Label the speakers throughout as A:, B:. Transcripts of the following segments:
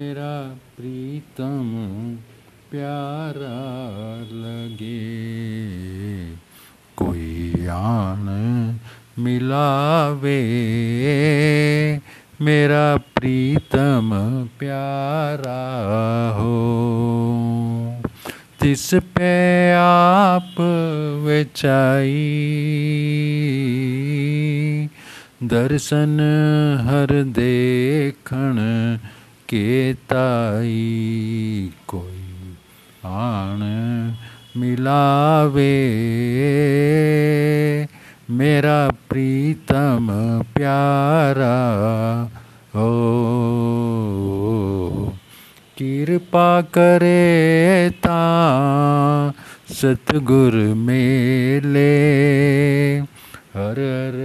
A: मेरा प्रीतम प्यारा लगे। कोई आन मिलावे। मेरा प्रीतम प्यारा हो। जिस पे आप वेचाई दर्शन हर देखण के ताई कोई आण मिलावे। मेरा प्रीतम प्यारा हो कृपा करे ता सतगुर मेले। हर हर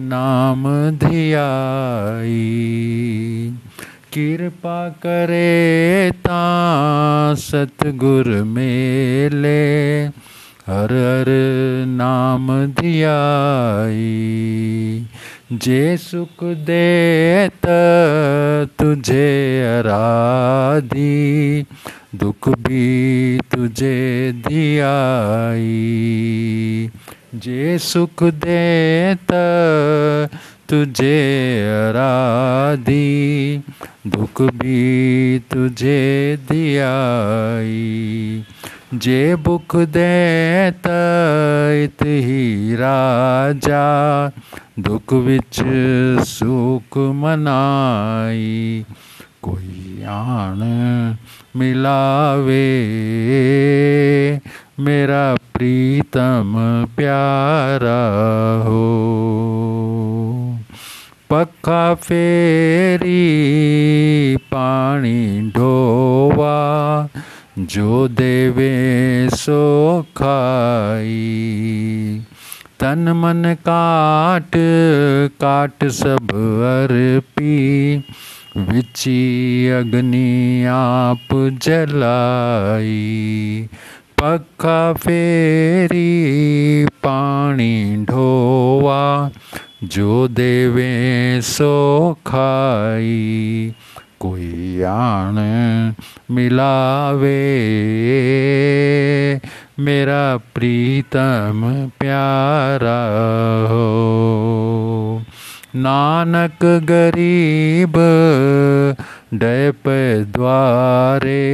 A: नाम धियाई। कृपा करे ता सतगुर मेले। हर हर नाम धियाई जे सुख देत तुझे आराधी, दुख भी तुझे दियाई। जे सुख देत तुझे आराधी, दुख भी तुझे दियाई। जे बुख देत इत ही राजा, दुख विच सुख मनाई। कोई आन मिलावे, मेरा प्रीतम प्यारा हो। पक्का फेरी पानी ढोवा, जो देवे सो खाई। तन मन काट काट सब अर्पी। विची अग्नि आप जलाई। पक्का फेरी पानी ढोवा जो देवे सो खाई, कोई आण मिलावे। मेरा प्रीतम प्यारा हो, नानक गरीब डैप द्वारे।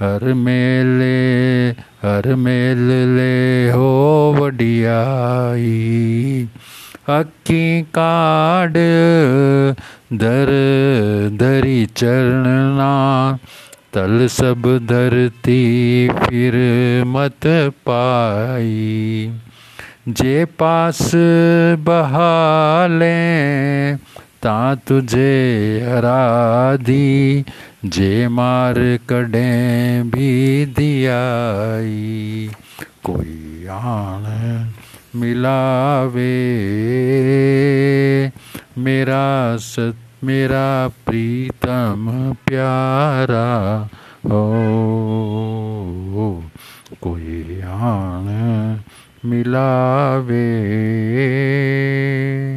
A: हर मेले, हर मेल ले हो वडियाई। अक्की काड, दर धरी चरणना तल सब धरती फिर मत पाई। जे पास बहाले, ता तुझे आराधी जे मार कड़े भी दियाई। कोई आण मिलावे। मेरा सत मेरा प्रीतम प्यारा हो कोई आन मिलावे।